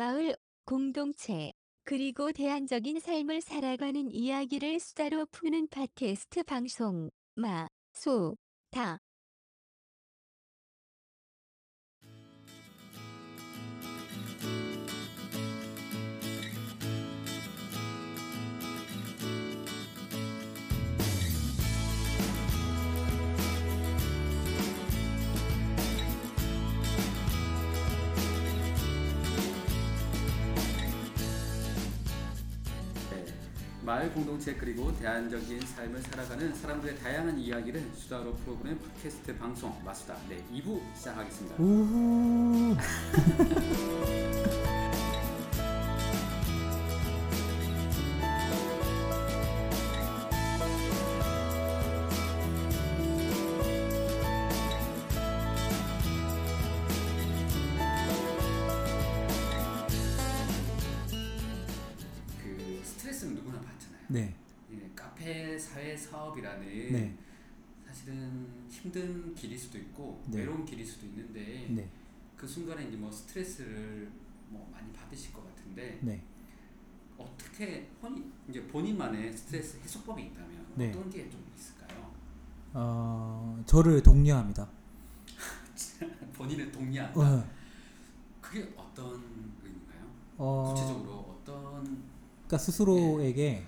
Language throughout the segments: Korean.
마을, 공동체, 그리고 대안적인 삶을 살아가는 이야기를 수다로 푸는 팟캐스트 방송 마, 소, 다. 마을 공동체 그리고 대안적인 삶을 살아가는 사람들의 다양한 이야기를 수다로 프로그램 팟캐스트 방송 마수다 네 2부 시작하겠습니다. 네. 예, 카페 사회 사업이라는 네. 사실은 힘든 길일 수도 있고 네. 외로운 길일 수도 있는데 네. 그 순간에 이제 뭐 스트레스를 뭐 많이 받으실 것 같은데 네. 어떻게 본인 이제 본인만의 스트레스 해소법이 있다면 네. 어떤 게 좀 있을까요? 어, 저를 독려합니다. 본인을 독려한다. 어, 그게 어떤 의미인가요? 어, 구체적으로 어떤 그러니까 스스로에게 네.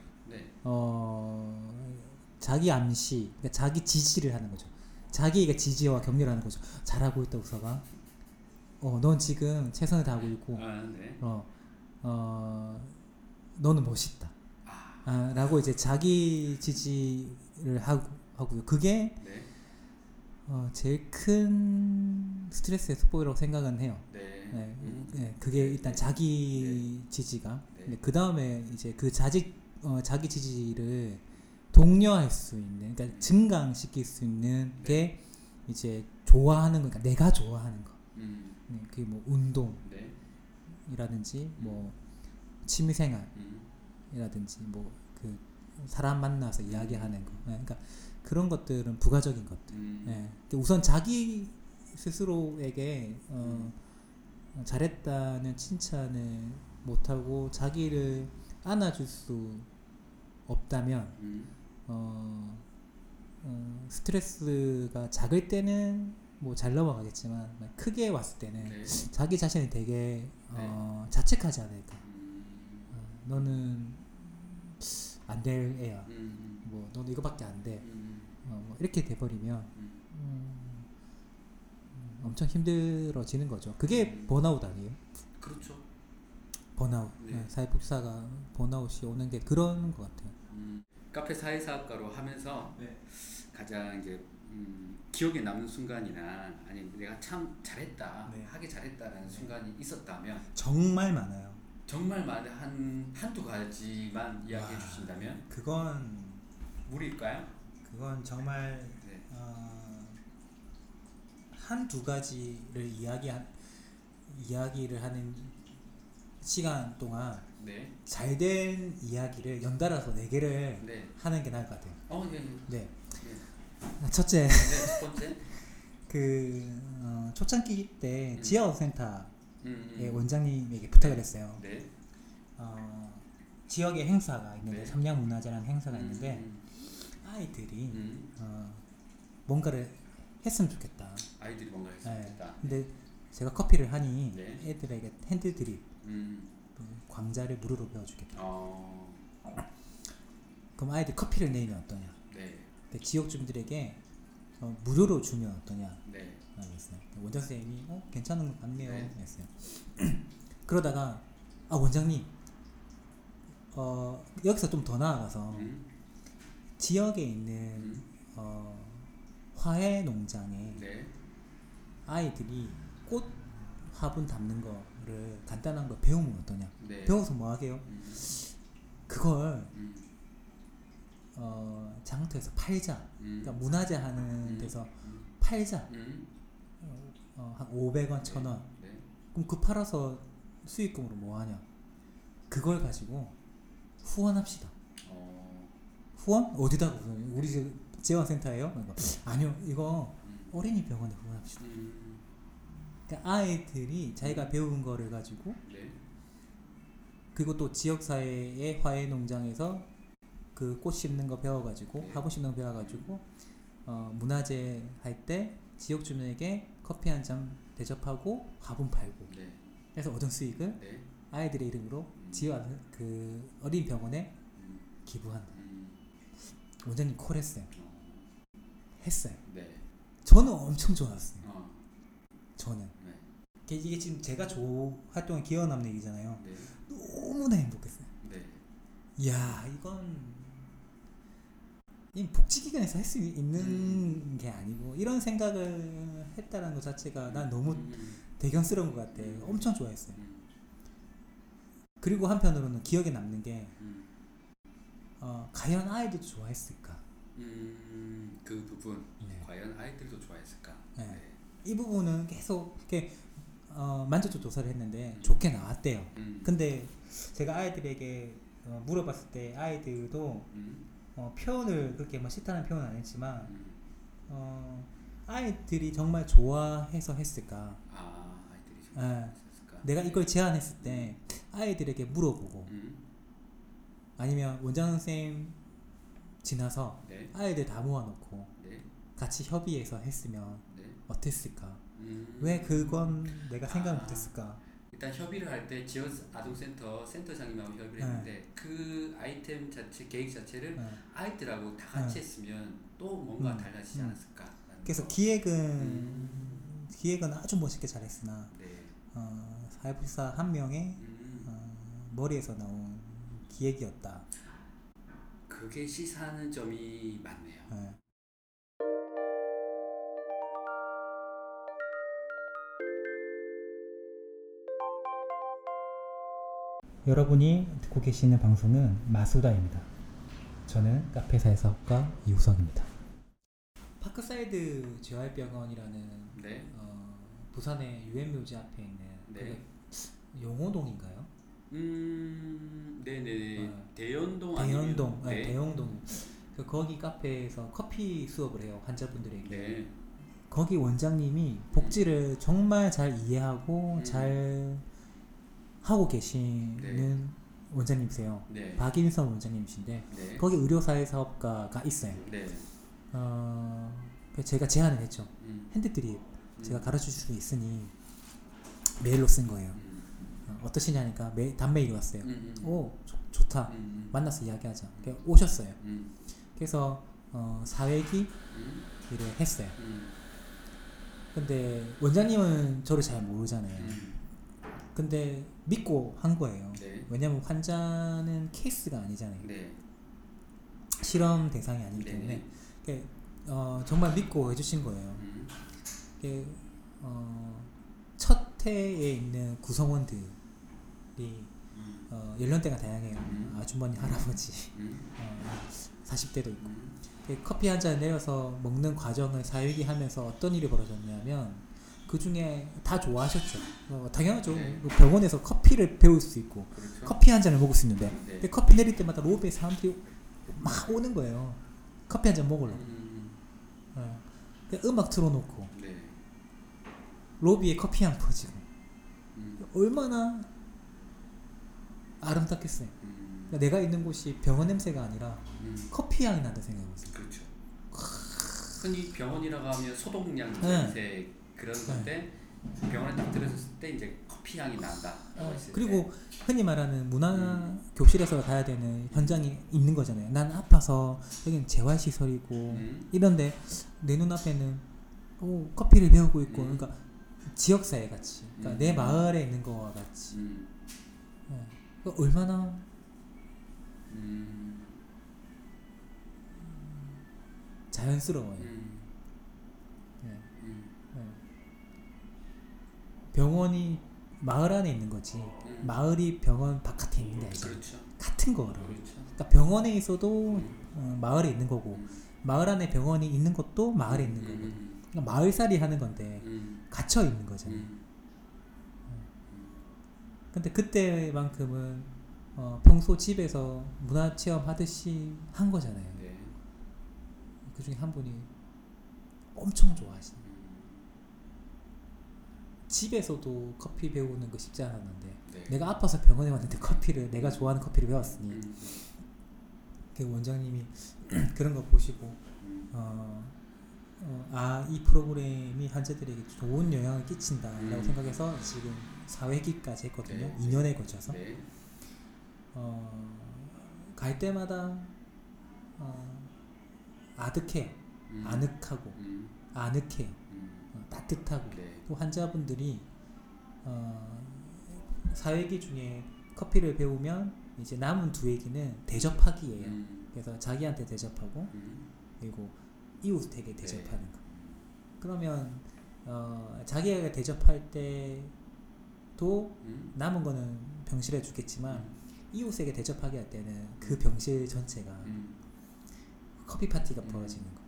어, 자기 암시, 그러니까 자기 지지를 하는 거죠. 자기가 지지와 격려를 하는 거죠. 잘하고 있다 우서가. 어, 넌 지금 최선을 다하고 있고, 아, 네. 어, 어, 너는 멋있다. 아, 아, 라고 이제 자기 지지를 하고, 하고요. 그게 네. 어, 제일 큰 스트레스 해소법이라고 생각은 해요. 네. 네, 음. 네, 그게 일단 자기 지지가. 네. 그 다음에 이제 그 자지 어, 자기 지지를 독려할 수 있는, 그러니까 증강시킬 수 있는 네. 게 이제 좋아하는 거, 그러니까 내가 좋아하는 거. 음. 네, 그게 뭐 운동이라든지 네. 뭐 취미생활. 음. 이라든지 뭐 그 사람 만나서 이야기하는 거 네, 그러니까 그런 것들은 부가적인 것들 음. 예. 근데 우선 자기 스스로에게 어, 어, 잘했다는 칭찬을 못하고 자기를 안아줄 수 없다면 음. 어, 어, 스트레스가 작을 때는 뭐 잘 넘어가겠지만 크게 왔을 때는 네. 자기 자신을 되게 어, 자책하지 않을까 음. 어, 너는 안 될 애야. 음. 뭐 너는 이거밖에 안 돼. 음. 어, 뭐 이렇게 돼버리면 음. 음, 음, 엄청 힘들어지는 거죠. 그게 음. 번아웃 아니에요? 그렇죠. 번아웃. 네. 네, 사회복지사가 번아웃이 오는 게 그런 것 같아요. 음. 카페 사회사학과로 하면서 네. 가장 이제 음, 기억에 남는 순간이나 아니면 내가 참 잘했다, 네. 하기 잘했다라는 순간이 있었다면 정말 많아요. 정말 많은 한 한두 가지만 이야기해 와. 주신다면 그건 무리일까요? 그건 정말 네. 어, 한두 가지를 이야기 이야기를 하는 시간 동안 네. 잘 된 이야기를 연달아서 네 개를 네. 하는 게 나을 것 같아요. 어, 네. 네. 네. 네. 첫째, 네, 첫 번째. 그 어, 초창기 때 음. 지하센터의 음, 예, 음. 원장님에게 부탁을 했어요. 네. 어, 지역에 행사가 있는데 네. 삼양문화제라는 행사가 있는데 음, 아이들이 음. 어, 뭔가를 했으면 좋겠다. 아이들이 뭔가 했으면 네. 좋겠다. 근데 제가 커피를 하니 네. 애들에게 핸드 드립 음. 그 강좌를 무료로 배워주겠다. 어. 그럼 아이들 커피를 내면 어떠냐? 네. 지역 주민들에게 어, 무료로 주면 어떠냐? 네. 했어요. 원장 선생님이 어 괜찮은 것 같네요. 네. 했어요. 그러다가 아 원장님 어 여기서 좀 더 나아가서 음. 지역에 있는 음. 어 화훼 농장에 네. 아이들이 꽃 화분 담는 거 를 간단한 거 배우면 어떠냐? 네. 배워서 뭐 하게요? 음. 그걸 음. 어 장터에서 팔자. 음. 그러니까 문화재 하는 음. 데서 음. 팔자. 음. 어, 한 500원, 1000원. 네. 그럼 그 팔아서 수익금으로 뭐 하냐? 그걸 가지고 후원합시다. 어. 후원? 어디다 후원? 우리 저 재활센터예요? 그러니까 아니요, 이거 음. 어린이 병원에 후원합시다. 음. 그러니까 아이들이 자기가 배운 거를 가지고 네. 그리고 또 지역사회의 화훼 농장에서 그 꽃 심는 거 배워가지고 네. 화분 심는 거 배워가지고 어, 문화제 할때 지역 주민에게 커피 한 잔 대접하고 화분 팔고 네. 그래서 얻은 수익을 네. 아이들의 이름으로 지역 안- 그 어린 병원에 음, 기부한다. 음, 원장님 콜했어요. 어, 했어요. 네. 저는 엄청 좋았어요. 어, 저는 네. 이게- 지금 제가 조 활동에 기여 남는 얘기잖아요. 네. 너무나 행복했어요. 네. 이야 이건 이 복지기관에서 할 수 있는 음. 게 아니고 이런 생각을 했다는 것 자체가 난 너무 음, 대견스러운 것 같아. 음. 엄청 좋아했어요. 음, 그리고 한편으로는 기억에 남는 게 음, 어, 과연 아이들도 좋아했을까? 음, 그 부분 네. 과연 아이들도 좋아했을까? 네. 네. 이 부분은 계속 이렇게 어, 만족도 조사를 했는데 음. 좋게 나왔대요. 음, 근데 제가 아이들에게 어, 물어봤을 때 아이들도 음, 어, 표현을 그렇게 뭐 싫다는 표현은 안 했지만 음. 어, 아이들이 정말 좋아해서 했을까? 아 아이들이 좀 예. 있었을까? 내가 이걸 제안했을 때 아이들에게 물어보고 음, 아니면 원장 선생님 지나서 네. 아이들 다 모아놓고 네. 같이 협의해서 했으면 네. 어땠을까? 음. 왜 그건 내가 생각 아. 못했을까? 일단 협의를 할 때 지역 아동센터 센터장님하고 협의를 네. 했는데 그 아이템 자체 계획 자체를 예. 아이들하고 다 같이 네. 했으면 또 뭔가 음, 달라지지 음. 않았을까? 그래서 기획은 음. 기획은 아주 멋있게 잘했으나 네. 어, 사회복사 한 명의 음, 어, 머리에서 나온 기획이었다. 그게 시사하는 점이 많네요. 여러분이 듣고 계시는 방송은 마수다입니다. 저는 카페 사회사업가 이우석입니다. 파크사이드 재활병원이라는 네. 어, 부산의 유엔묘지 앞에 있는 네. 용호동인가요? 음, 네네. 어. 대연동 대연동, 아니면 네, 대연동. 그 거기 카페에서 커피 수업을 해요 환자분들에게. 네. 거기 원장님이 복지를 정말 잘 이해하고 음. 잘 하고 계시는 네. 원장님이세요. 네. 박인선 원장님이신데 네. 거기 의료사회 사업가가 있어요. 네. 어, 그래서 제가 제안을 했죠. 음. 핸드드립 음. 제가 가르쳐 줄 수 있으니 메일로 쓴 거예요. 음. 어, 어떠시냐니까 메, 단메일이 왔어요. 음. 음. 오 좋, 좋다. 음. 만나서 이야기하자. 그래서 오셨어요. 음. 그래서 어, 사회기 음. 일을 했어요. 음. 근데 원장님은 저를 잘 모르잖아요. 음. 근데 믿고 한 거예요. 네. 왜냐면 환자는 케이스가 아니잖아요. 네. 실험 대상이 아니기 네. 때문에 그게, 어, 정말 믿고 해주신 거예요. 음. 어, 첫 해에 있는 구성원들이 음. 어, 연령대가 다양해요. 음. 아주머니, 할아버지, 음. 어, 40대도 있고. 음. 그 커피 한 잔 내려서 먹는 과정을 사회기 하면서 어떤 일이 벌어졌냐면 그 중에 다 좋아하셨죠. 어, 당연하죠. 네. 병원에서 커피를 배울 수 있고 그렇죠. 커피 한 잔을 먹을 수 있는데 네. 근데 커피 내릴 때마다 로비에 사람들이 막 오는 거예요. 커피 한 잔 먹으려고. 음. 어. 그 음악 틀어놓고 네. 로비에 커피 향 퍼지고 음. 얼마나 아름답겠어요. 음. 그러니까 내가 있는 곳이 병원 냄새가 아니라 음. 커피 향이 난다 생각해보세요. 그렇죠. 흔히 병원이라고 하면 소독약 네. 냄새 그런 건데 병원에 딱 들어섰을 때 이제 커피 향이 난다. 어, 그리고 때. 흔히 말하는 문화 음. 교실에서 가야 되는 현장이 있는 거잖아요. 난 아파서 여기는 재활 시설이고 음. 이런데 내 눈앞에는 오, 커피를 배우고 있고 음. 그러니까 지역 사회 같이 그러니까 음. 내 마을에 있는 거와 같이 음. 예. 그 얼마나 음. 자연스러워요. 병원이 마을 안에 있는 거지 음. 마을이 병원 바깥에 있는 게 아니죠. 그렇죠. 같은 거라. 그렇죠. 그러니까 병원에 있어도 음. 어, 마을에 있는 거고 음. 마을 안에 병원이 있는 것도 마을에 있는 거고 음. 그러니까 마을살이 하는 건데 음. 갇혀 있는 거잖아요. 음. 근데 그때만큼은 어, 평소 집에서 문화 체험 하듯이 한 거잖아요. 네. 그 중에 한 분이 엄청 좋아하시는. 음. 집에서도 커피 배우는 거 쉽지 않았는데 네. 내가 아파서 병원에 왔는데 커피를 내가 좋아하는 커피를 배웠으니 음, 그 원장님이 그런 거 보시고 음, 어, 어, 아, 이 프로그램이 환자들에게 좋은 영향을 끼친다라고 음. 생각해서 지금 4회기까지 했거든요. 네. 2년에 걸쳐서. 네. 어, 갈 때마다 어, 아득해요. 음, 아늑하고 음, 아늑해요. 음, 어, 따뜻하고 네. 또 환자분들이 어, 4회기 중에 커피를 배우면 이제 남은 두 회기는 대접하기예요. 음, 그래서 자기한테 대접하고 음, 그리고 이웃에게 네. 대접하는 거. 그러면 어, 자기가 대접할 때도 음, 남은 거는 병실에 주겠지만 음, 이웃에게 대접하게 할 때는 그 병실 전체가 음, 커피 파티가 음. 벌어지는 거.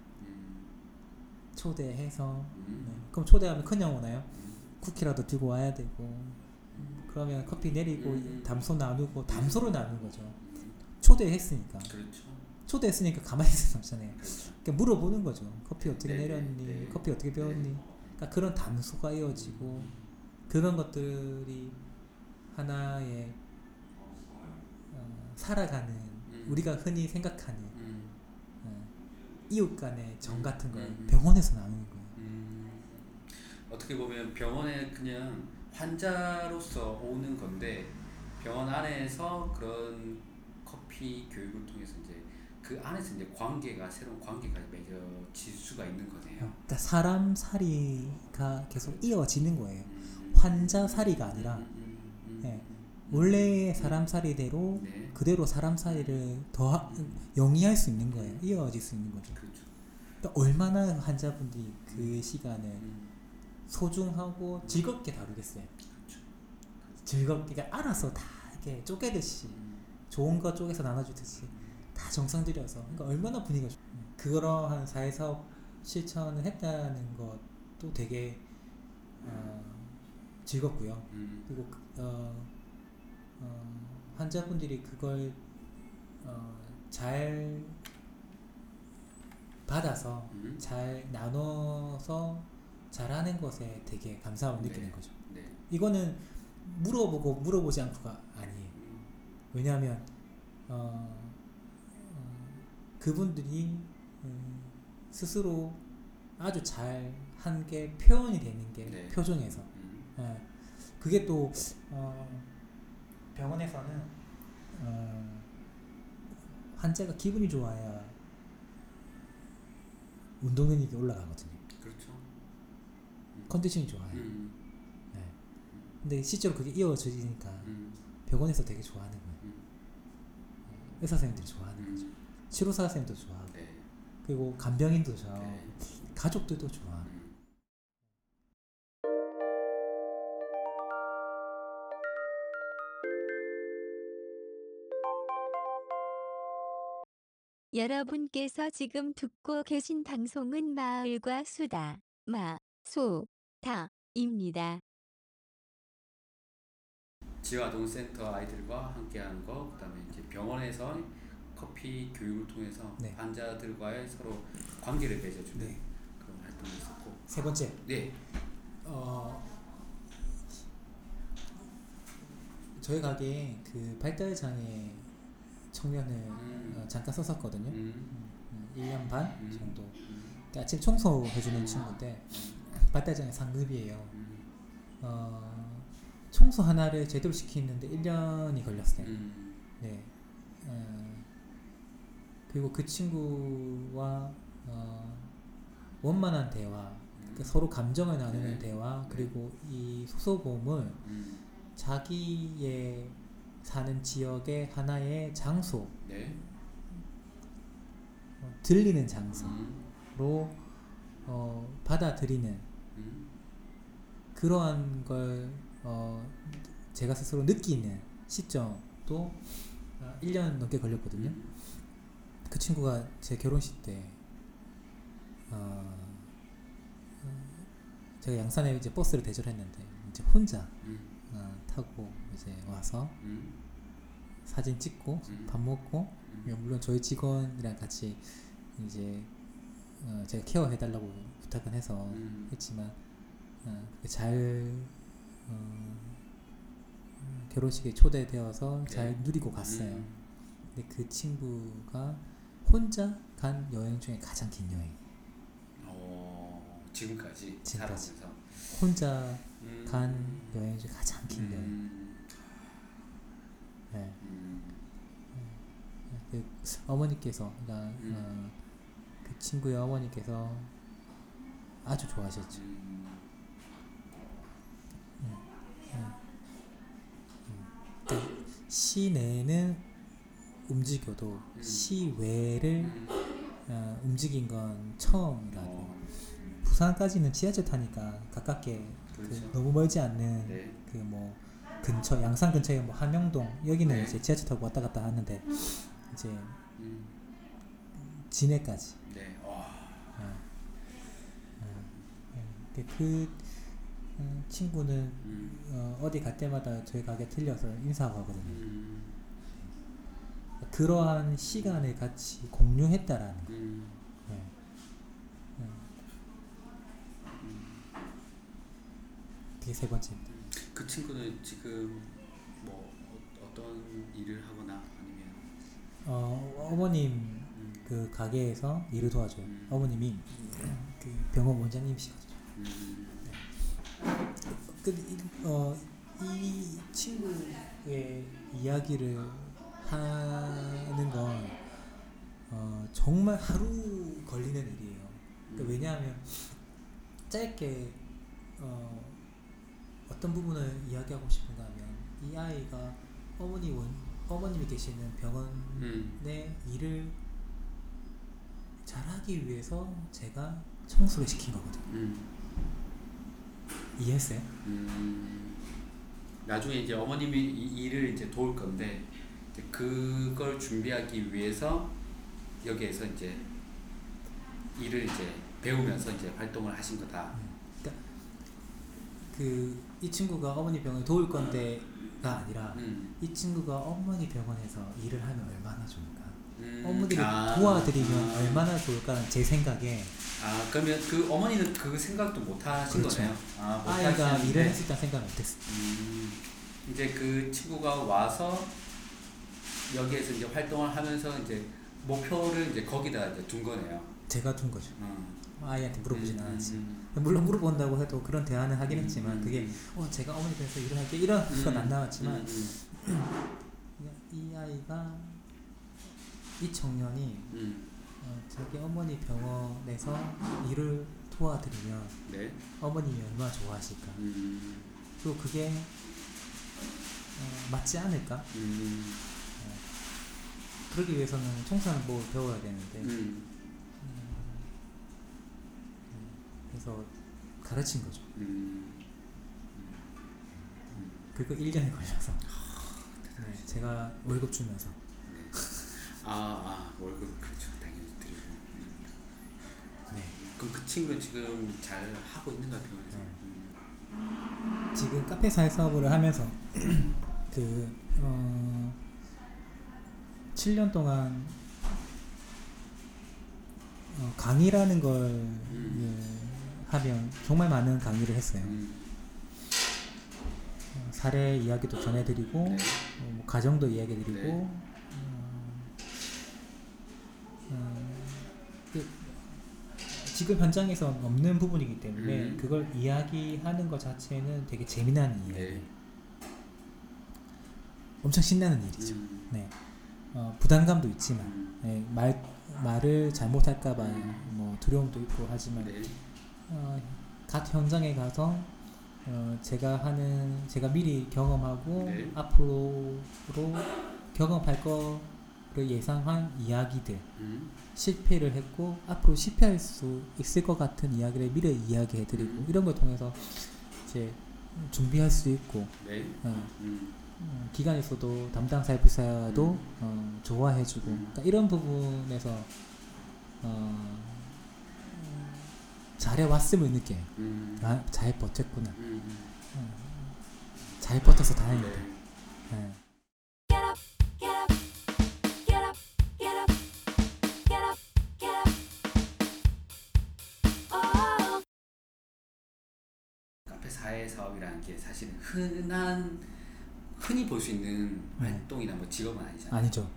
음, 초대해서 음, 네. 그럼 초대하면 그냥 오나요? 음. 쿠키라도 들고 와야 되고 그러면 커피 내리고 음. 담소 나누고 담소를 나누는 거죠. 음, 초대했으니까 그렇죠. 초대했으니까 가만히 있을 수 없잖아요. 그렇죠. 그러니까 물어보는 거죠. 커피 어떻게 네, 내렸니? 네, 네. 커피 어떻게 배웠니? 그러니까 그런 담소가 이어지고 그런 것들이 하나의 어, 살아가는 음. 우리가 흔히 생각하는 음, 어, 이웃 간의 정 같은 걸 음, 음. 병원에서 나누는 거예요. 음, 어떻게 보면 병원에 그냥 환자로서 오는 건데 병원 안에서 그런 커피 교육을 통해서 이제 그 안에서 이제 관계가 새로운 관계가 맺어질 수가 있는 거네요. 그러니까 사람 살이가 계속 이어지는 거예요. 음, 환자 살이가 아니라 음, 음, 음, 네. 음, 원래의 사람 살이대로 네, 그대로 사람 살이를 더 하- 영위할 수 있는 거예요. 이어질 수 있는 거죠. 그렇죠. 그러니까 얼마나 환자분들이 그 시간을 음, 소중하고 즐겁게 다루겠어요. 그렇죠. 즐겁게 그러니까 알아서 다 이렇게 쪼개듯이 음, 좋은 거 쪼개서 나눠주듯이 다 정성 들여서 그러니까 얼마나 분위기가 좋 그러한 사회사업 실천을 했다는 것도 되게 어, 즐겁고요. 음, 그리고 그- 어, 어, 환자분들이 그걸 어, 잘 받아서 음, 잘 나눠서 잘하는 것에 되게 감사함을 네. 느끼는 거죠. 네. 이거는 물어보고 물어보지 않고가 아니에요. 음, 왜냐하면 어, 어, 그분들이 음, 스스로 아주 잘 한 게 표현이 되는 게 네. 표정에서 음, 예. 그게 또 어, 병원에서는 어, 환자가 기분이 좋아야 운동 능력이 올라가거든요. 그렇죠. 컨디션이 좋아요. 음, 네. 근데 실제로 그게 이어지니까 음, 병원에서 되게 좋아하는 거예요. 음. 의사 선생님들이 좋아하는 거죠. 음, 치료사 선생님도 좋아하고 네. 그리고 간병인도 좋아하고 네. 가족들도 좋아 여러분께서 지금 듣고 계신 방송은 마을과 수다, 마, 소, 다 입니다. 지화동센터 아이들과 함께하는 거, 그다음에 이제 병원에서 커피 교육을 통해서 네. 환자들과의 서로 관계를 맺어주는 네. 그런 활동이 있었고, 세 번째 네, 어, 저희 가게에 그 발달 장애 청년을 음. 어, 잠깐 썼었거든요. 음, 음, 1년 반 음. 정도. 음, 그러니까 아침 청소해주는 친구인데 장애 상급이에요. 음, 어, 청소 하나를 제대로 시키는데 1년이 걸렸어요. 음, 네. 어, 그리고 그 친구와 어, 원만한 대화, 음, 그 서로 감정을 나누는 네. 대화, 네. 그리고 이 소소봄을 음, 자기의 사는 지역의 하나의 장소, 네, 어, 들리는 장소로 음, 어, 받아들이는 음, 그러한 걸 어, 제가 스스로 느끼는 시점도 어, 1년 넘게 걸렸거든요. 음, 그 친구가 제 결혼식 때 어, 어, 제가 양산에 이제 버스를 대절 했는데 이제 혼자 음, 어, 타고 이제 와서 음, 사진 찍고 음. 밥 먹고 음, 물론 저희 직원이랑 같이 이제 어, 제가 케어해 달라고 부탁은 해서 음, 했지만 어, 그잘 어, 결혼식에 초대되어서 잘 네. 누리고 갔어요. 음. 근데 그 친구가 혼자 간 여행 중에 가장 긴 여행. 어, 지금까지 지금까지. 혼자 음. 간 여행 중에 가장 긴 여행. 음. 네. 음. 그 어머니께서 그러니까 음. 어, 그 친구의 어머니께서 아주 좋아하셨죠. 음. 그러니까 시내는 움직여도 음. 시외를 음. 어, 움직인 건 처음이라고. 어, 부산까지는 지하철 타니까 가깝게 그 그렇죠. 너무 멀지 않는 네. 그뭐 근처 양산 근처에 뭐 함영동 여기는 네. 이제 지하철 타고 왔다 갔다 하는데 이제 음. 진해까지. 네. 와. 어. 어. 예. 그 음, 친구는 음. 어, 어디 갈 때마다 저희 가게 들려서 인사하고 하거든요. 음. 그러한 시간을 같이 공유했다라는 거. 음. 예. 예. 그게 세 번째입니다. 그 친구는 지금 뭐 어- 어떤 일을 하거나 아니면 어, 어머님 음. 그 가게에서 일을 도와줘요. 음. 어머님이 그 병원 원장님이시거든요. 음. 그, 이- 어, 이 친구의 이야기를 하는 건 어, 정말 하루 걸리는 일이에요. 그러니까 왜냐하면 짧게 어, 어떤 부분을 이야기하고 싶은가 하면 이 아이가 어머니 원, 어머님이 계시는 병원의 음. 일을 잘하기 위해서 제가 청소를 시킨 거거든요. 음. 이해했어요? 음. 나중에 이제 어머님이 이 일을 이제 도울 건데 이제 그걸 준비하기 위해서 여기에서 이제 일을 이제 배우면서 이제 활동을 하신 거다. 그 이 친구가 어머니 병원에 도울 건데가 아니라 음. 이 친구가 어머니 병원에서 일을 하면 얼마나 좋을까? 음. 어머니를 아. 도와드리면 아. 얼마나 좋을까는 제 생각에 아 그러면 그 어머니는 그 생각도 못 하신 그렇죠. 거네요. 아, 못 아이가 하시는데. 일을 했을 때 생각을 못했어. 음, 이제 그 친구가 와서 여기에서 이제 활동을 하면서 이제 목표를 이제 거기다 이제 둔 거네요. 제가 둔 거죠. 음. 아이한테 물어보진 음, 않았지. 음, 물론 물어본다고 해도 그런 대화는 하긴 음, 했지만 음, 그게 음. 어 제가 어머니 병원에서 일을 할게 이런 건안 음, 나왔지만 음, 그냥 이 아이가 이 청년이 음, 어, 자기 어머니 병원에서 일을 도와드리면 네. 어머님이 얼마나 좋아하실까. 음, 그리고 그게 어, 맞지 않을까? 음, 그러기 위해서는 청소하는 법을 배워야 되는데 음, 그래서 가르친 거죠. 음, 그거 1년이 걸려서 네, 제가 월급 주면서 네. 아, 아 월급 그렇죠 당연히 드리고. 음. 네. 그럼 그 친구는 지금 잘 하고 있는가 병원에서? 네. 음, 지금 카페 사회 사업을 하면서 그 어, 7년 동안 어, 강의라는 걸 예, 하면 정말 많은 강의를 했어요. 음, 어, 사례 이야기도 전해드리고 네. 어, 뭐 가정도 이야기해드리고 네. 어, 어, 그 지금 현장에서 없는 부분이기 때문에 음. 그걸 이야기하는 것 자체는 되게 재미난 이야기, 네. 엄청 신나는 일이죠. 음, 네, 어, 부담감도 있지만 음, 네, 말 말을 잘못할까봐 뭐 두려움도 있고 하지만 네. 어, 각 현장에 가서 어, 제가 하는 제가 미리 경험하고 네. 앞으로 경험할 거를 예상한 이야기들 음, 실패를 했고 앞으로 실패할 수 있을 것 같은 이야기를 미리 이야기해드리고 음. 이런 걸 통해서 이제 준비할 수 있고 네. 어, 음, 어, 기관에서도 담당 사회부사도 음. 어, 좋아해주고 음. 그러니까 이런 부분에서 어, 잘해왔음을 느껴요. 음, 아, 잘 버텼구나. 음, 음. 어, 잘 버텨서 다행이다. 네. 네. 사회 사업이라는 게 사실 흔한 흔히 볼 수 있는 네. 활동이나 뭐 직업은 아니잖아요. 아니죠.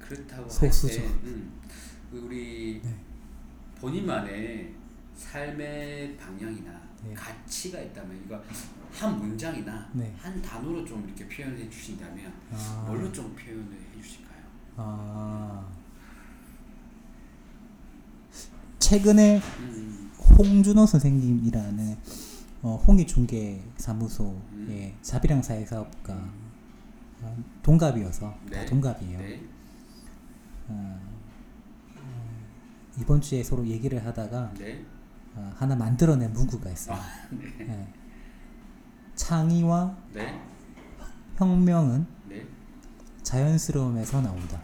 그렇다고 소수죠. 할 때, 음, 그 우리 네. 본인만의 삶의 방향이나 네. 가치가 있다면 이거 한 문장이나 네. 한 단어로 좀 이렇게 표현해 주신다면 아, 뭘로 좀 표현을 해 주실까요? 아 최근에 음, 홍준호 선생님이라는 어, 홍익중개 사무소의 음. 자비랑 사회사업가 어, 동갑이어서 다 네. 동갑이에요. 네. 어, 어, 이번 주에 서로 얘기를 하다가 네. 어, 하나 만들어낸 문구가 있어요. 아, 네. 예. 창의와 네. 혁명은 네. 자연스러움에서 나온다.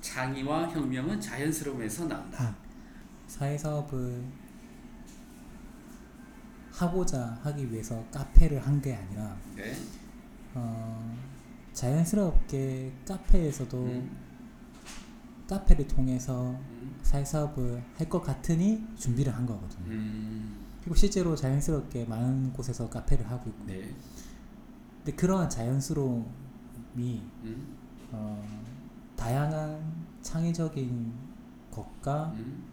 창의와 혁명은 자연스러움에서 나온다. 아, 사회사업을 하고자 하기 위해서 카페를 한 게 아니라 네. 어, 자연스럽게 카페에서도 음, 카페를 통해서 음, 사회사업을 할 것 같으니 준비를 한 거거든요. 음, 그리고 실제로 자연스럽게 많은 곳에서 카페를 하고 있고. 네. 근데 그러한 자연스러움이 음, 어, 다양한 창의적인 것과 음,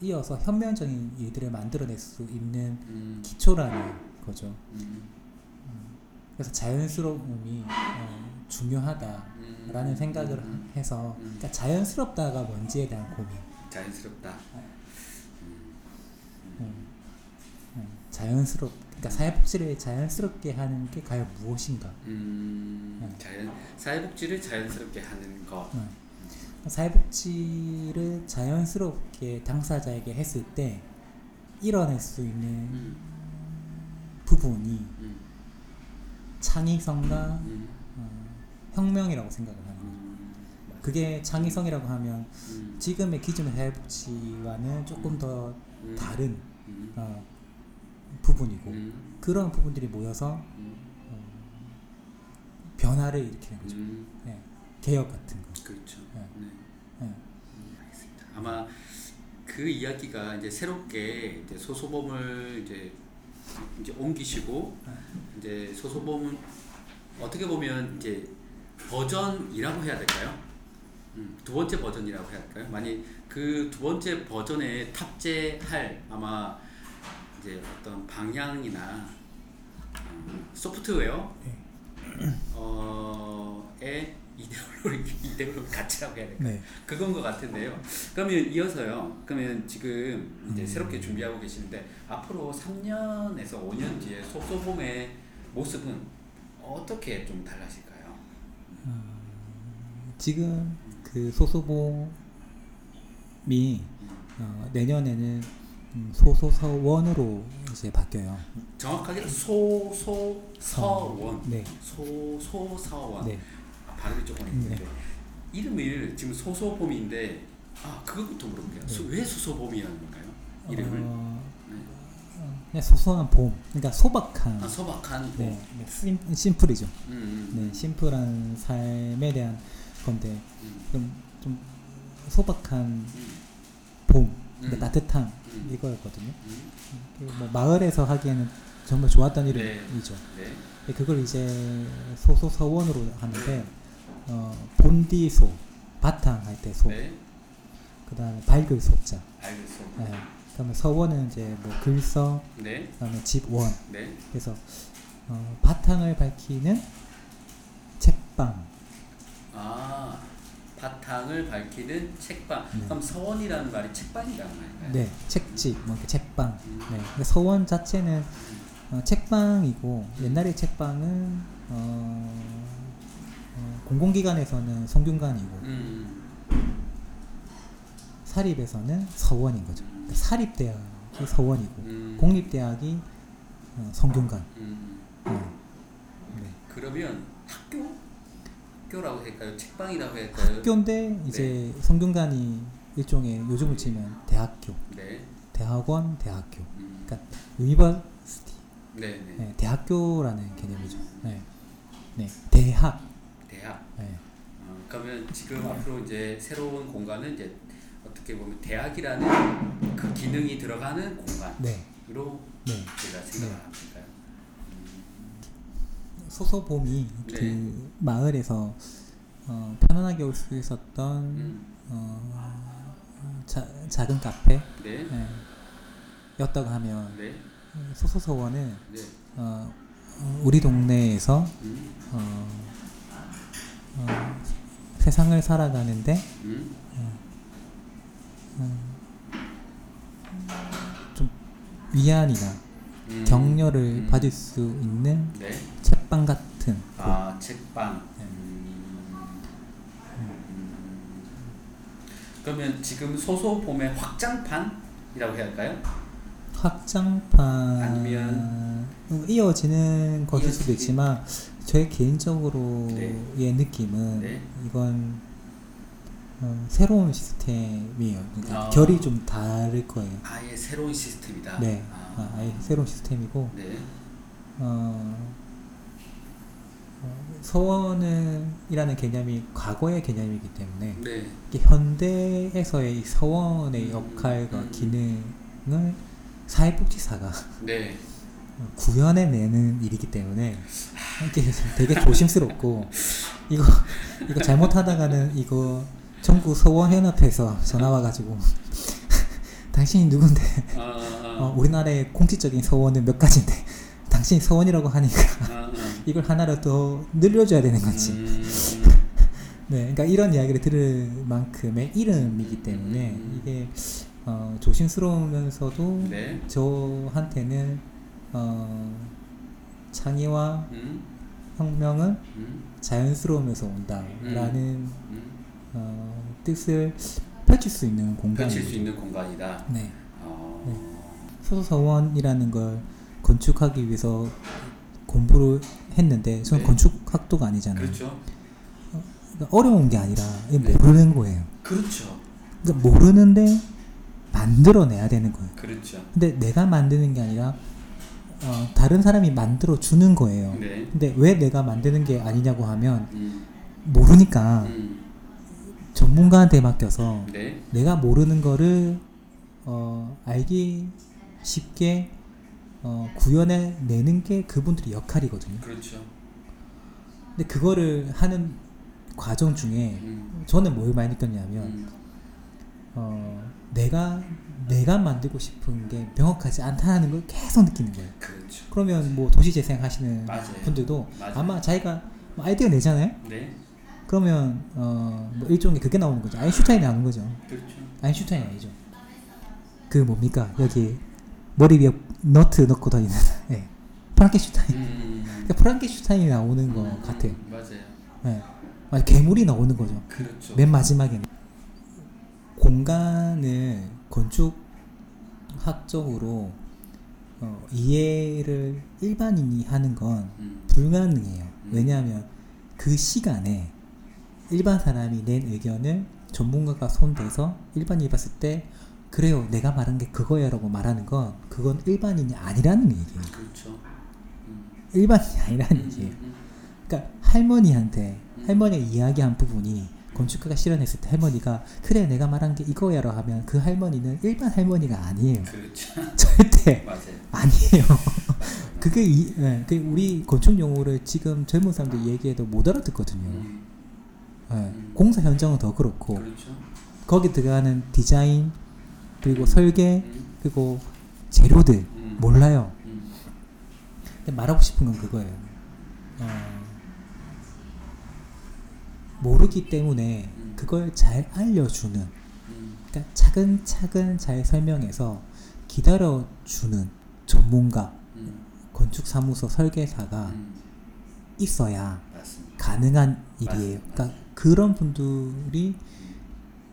이어서 현명적인 일들을 만들어낼 수 있는 음, 기초라는 거죠. 음, 그래서 자연스러움이 어, 중요하다 라는 음, 생각을 음, 해서 음. 그러니까 자연스럽다가 뭔지에 대한 고민. 자연스럽다. 음, 음, 음, 자연스럽. 그러니까 사회복지를 자연스럽게 하는 게 과연 무엇인가? 음, 네. 자연 사회복지를 자연스럽게 하는 것. 음. 사회복지를 자연스럽게 당사자에게 했을 때 이뤄낼 수 있는 음, 부분이 음, 창의성과 음, 어, 혁명이라고 생각을 하는 거죠. 음, 그게 창의성이라고 하면 음, 지금의 기존의 사회복지와는 조금 더 음, 다른 음, 어, 부분이고 음, 그런 부분들이 모여서 음, 어, 변화를 일으키는 거죠. 음, 예, 개혁 같은 거. 그렇죠. 네. 네. 예. 음, 알겠습니다. 아마 그 이야기가 이제 새롭게 이제 소소범을 이제 이제 옮기시고 이제 소소범은 어떻게 보면 이제 버전이라고 해야 될까요? 음, 두 번째 버전이라고 해야 할까요? 만약 그 두 번째 버전에 탑재할 아마 이제 어떤 방향이나 음, 소프트웨어 네. 어의 이데올로기 이데올로기 가치라고 해야 될까요? 네. 그건 것 같은데요. 그러면 이어서요. 그러면 지금 이제 음. 새롭게 준비하고 계시는데 앞으로 3년에서 5년 뒤에 속소봄의 모습은 어떻게 좀 달라질까요? 지금 그 소소봄이 어, 내년에는 음, 소소서원으로 이제 바뀌어요. 정확하게 소소서원, 네. 소소서원. 네. 아, 발음이 조금 힘든데 네. 이름을 지금 소소봄인데 아 그것부터 물어볼게요. 수- 왜 소소봄이라는 건가요? 이름을 어, 네. 그냥 소소한 봄. 그러니까 소박한. 아 소박한 봄. 네. 네, 심, 심플이죠. 음, 음, 네, 심플한 삶에 대한 건데 음, 좀, 좀 소박한 음, 봄, 그러니까 음. 따뜻한 음. 이거였거든요. 음. 그뭐 마을에서 하기에는 정말 좋았던 네. 이름이죠. 네. 근데 그걸 이제 소소서원으로 하는데 어, 본디소 바탕 할 때 소, 네. 그다음에 밝을 소자. 네. 그다음에 서원은 이제 뭐 글서, 네. 그다음에 집원. 네. 그래서 어, 바탕을 밝히는 책방, 아 바탕을 밝히는 책방. 네. 그럼 서원이라는 말이 책방이라는 말인가요? 네, 책집, 뭐 이렇게 책방. 음. 네, 근데 서원 자체는 어, 책방이고 옛날의 책방은 어, 어, 공공기관에서는 성균관이고 음. 사립에서는 서원인 거죠. 그러니까 사립대학이 서원이고 음. 공립대학이 어, 성균관. 음. 네. 네. 그러면 학교? 학교라고 할까요? 책방이라고 할까요? 학교인데 이제 성균관이 일종의 요즘으로 치면 대학교, 네. 대학원, 대학교. 음. 그러니까 university, 네, 네. 네, 대학교라는 개념이죠. 네, 네, 대학. 대학. 네. 어, 그러면 지금 앞으로 이제 새로운 공간은 이제 어떻게 보면 대학이라는 그 기능이 들어가는 공간. 네. 네. 제가 생각을 네. 합니다. 소소봄이 네. 그 마을에서 어, 편안하게 올 수 있었던 음. 어, 자, 작은 카페 네. 예, 였다고 하면 네. 소소서원은 네. 어, 어, 우리 동네에서 음. 어, 어, 세상을 살아가는데 음. 음, 좀 위안이나 음. 격려를 음. 받을 수 있는 네. 책방 같은 곳. 아 책방. 네. 음. 음. 그러면 지금 소소봄의 확장판이라고 해야 할까요? 확장판 아니면 이어지는 것일 수도. 있지만 제 개인적으로의 네. 느낌은 네. 이건 어, 새로운 시스템이에요. 그러니까 아. 결이 좀 다를 거예요. 아예 새로운 시스템이다. 네, 아. 아, 아예 새로운 시스템이고 네. 어, 어, 서원이라는 개념이 과거의 개념이기 때문에 네. 현대에서의 이 서원의 음, 역할과 음. 기능을 사회복지사가 네. 구현해내는 일이기 때문에 이게 되게 조심스럽고 이거 이거 잘못하다가는 이거 전국 서원연합회에서 전화 와가지고 당신이 누군데 아, 아, 어, 우리나라의 공식적인 서원은 몇 가지인데 당신이 서원이라고 하니까 아, 아. 이걸 하나로 더 늘려줘야 되는 건지 음. 네, 그러니까 이런 이야기를 들을 만큼의 이름이기 때문에 음. 이게 어, 조심스러우면서도 네. 저한테는 어, 창의와 음. 혁명은 음. 자연스러우면서 온다라는 음. 어, 뜻을 펼칠 수 있는 공간이죠. 펼칠 수 있는 공간이다. 네, 어. 소서원이라는 걸 건축하기 위해서 공부를 했는데 저는 네. 건축학도가 아니잖아요. 그렇죠. 그러니까 어려운 게 아니라 네. 모르는 거예요. 그렇죠. 그러니까 모르는데 만들어내야 되는 거예요. 그렇죠. 근데 내가 만드는 게 아니라 어, 다른 사람이 만들어 주는 거예요. 네. 근데 왜 내가 만드는 게 아니냐고 하면 음. 모르니까 음. 전문가한테 맡겨서 네. 내가 모르는 거를 어, 알기 쉽게 어, 구현해 내는 게 그분들의 역할이거든요. 그렇죠. 근데 그거를 하는 과정 중에 음. 저는 뭘 많이 느꼈냐면 음. 어, 내가 내가 만들고 싶은 게 명확하지 않다는 걸 계속 느끼는 거예요. 그렇죠. 그러면 뭐 도시 재생 하시는. 분들도 맞아요. 아마 자기가 뭐 아이디어 내잖아요. 네. 그러면 어 뭐 일종의 그게 나오는 거죠. 아인슈타인이 나오는 거죠. 그렇죠. 아인슈타인이 아니죠. 그 뭡니까 여기 머리 위에 너트 넣고 다니는 예. 프랑켄슈타인. 음. 그러니까 프랑켄슈타인이 나오는 것 음. 같아요. 맞아요. 예. 아니, 괴물이 나오는 거죠. 그렇죠. 맨 마지막에는 공간을 건축학적으로 어, 이해를 일반인이 하는 건 음. 불가능해요. 음. 왜냐하면 그 시간에 일반 사람이 낸 의견을 전문가가 손대서 일반인이 봤을 때 그래요 내가 말한 게 그거야라고 말하는 건 그건 일반인이 아니라는 얘기예요. 그렇죠. 음. 일반인이 아니라는 음. 얘기예요. 음. 그러니까 할머니한테 음. 할머니가 이야기한 부분이 건축가가 실현했을 때 할머니가 그래 내가 말한 게 이거야라고 하면 그 할머니는 일반 할머니가 아니에요. 그렇죠. 절대 맞아요. 아니에요. 그게 이, 예, 그 우리 건축 용어를 지금 젊은 사람들 얘기해도 못 알아듣거든요. 음. 예, 음. 공사 현장은 더 그렇고 그렇죠. 거기 들어가는 디자인 그리고 설계 음. 그리고 재료들 음. 몰라요. 음. 근데 말하고 싶은 건 그거예요. 어, 모르기 때문에 음. 그걸 잘 알려주는, 음. 그러니까 차근차근 잘 설명해서 기다려주는 전문가, 음. 건축사무소 설계사가 음. 있어야 맞습니다. 가능한 일이에요. 맞습니다. 그러니까 그런 분들이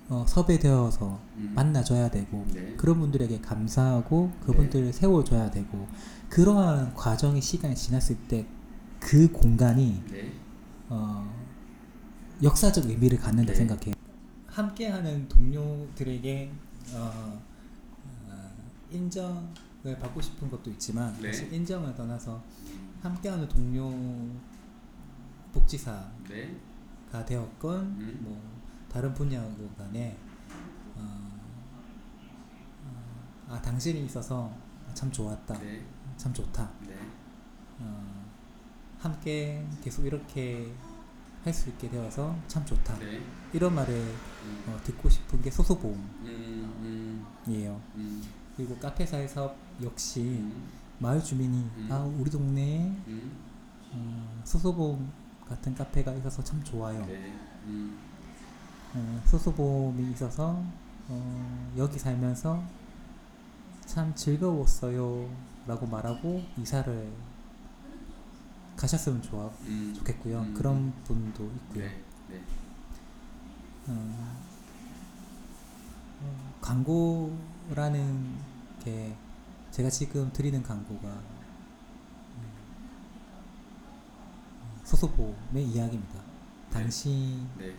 어, 섭외되어서 음. 만나줘야 되고 네. 그런 분들에게 감사하고 그분들을 세워줘야 되고 그러한 과정의 시간이 지났을 때 그 공간이 네. 어, 역사적 의미를 갖는다 네. 생각해요. 함께하는 동료들에게 어, 어, 인정을 받고 싶은 것도 있지만 네. 사실 인정을 떠나서 음. 함께하는 동료 복지사 가 네. 되었건 음. 뭐 다른 분야고 간에 어, 어, 아 당신이 있어서 참 좋았다. 네. 참 좋다. 네. 어, 함께 계속 이렇게 할 수 있게 되어서 참 좋다. 네. 이런 말을 음. 어, 듣고 싶은 게 소소봄이에요. 음, 음, 음, 그리고 카페 사회사업 역시 음, 마을 주민이 음. 아 우리 동네에 음, 어, 소소봄 같은 카페가 있어서 참 좋아요. 네. 음, 어, 소소봄이 있어서 어, 여기 살면서 참 즐거웠어요 라고 말하고 이사를 가셨으면 좋아, 음, 좋겠고요. 음. 그런 분도 있고요. 네. 네. 어, 어, 광고라는 게 제가 지금 드리는 광고가 음, 소소봄의 이야기입니다. 당신의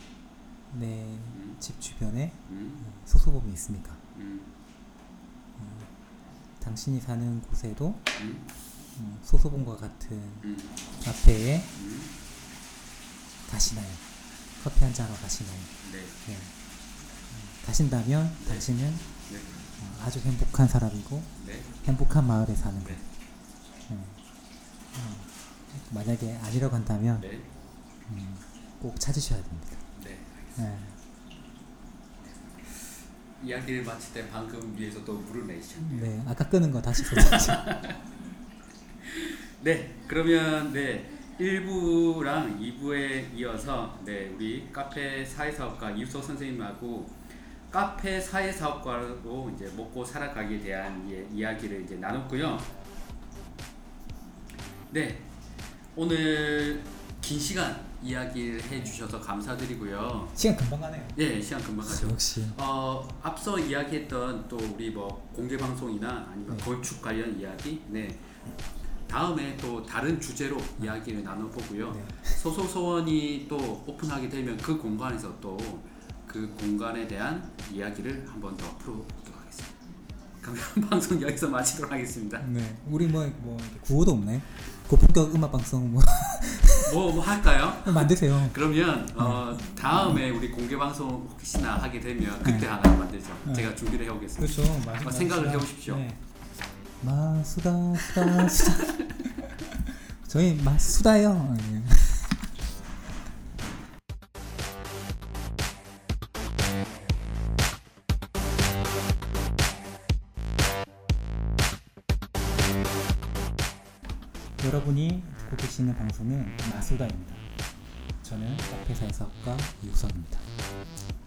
네. 음, 집 주변에 음, 소소봄이 있습니까? 음, 당신이 사는 곳에도 음, 음, 소소봄과 같은 음, 카페에 음, 가시나요? 커피 한잔 하러 가시나요? 네. 네. 음, 가신다면 네. 당신은 네. 어, 아주 행복한 사람이고 네. 행복한 마을에 사는 것. 네. 만약에 아니라고 한다면 네. 음, 꼭 찾으셔야 됩니다. 네. 네. 이야기를 마칠 때 방금 위에서 또 물을 내주셨네요. 네, 아까 끄는 거 다시 보세요. 네, 그러면 네 1부랑 2부에 이어서 네 우리 카페 사회사업가 이우석 선생님하고 카페 사회사업가로 이제 먹고 살아가기에 대한 예, 이야기를 이제 나눴고요. 네, 오늘 긴 시간 이야기를 해주셔서 감사드리고요. 시간 금방 가네요. 네, 시간 금방 가죠. 역시. 어 앞서 이야기했던 또 우리 뭐 공개 방송이나 아니면 네. 건축 관련 이야기 네 다음에 또 다른 주제로 이야기를 나눠보고요 네. 소소소원이 또 오픈하게 되면 그 공간에서 또 그 공간에 대한 이야기를 한번더 하겠습니다 그럼 방송 여기서 마치도록 하겠습니다 네, 우리 뭐, 뭐 구호도 없네. 고품격 음악 방송 뭐 뭐, 뭐 할까요? 만드세요. 그러면 어, 다음에 우리 공개 방송 혹시나 하게 되면 그때 하나 만들죠 네. 제가 준비를 해오겠습니다 그렇죠. 마, 어, 생각을 해보십시오. 네. 마수다 수다 수다. 저희 마수다요. 여러분이 듣고 계시는 방송은 마수다입니다. 저는 이우석입니다. 됐습니다 감사합니다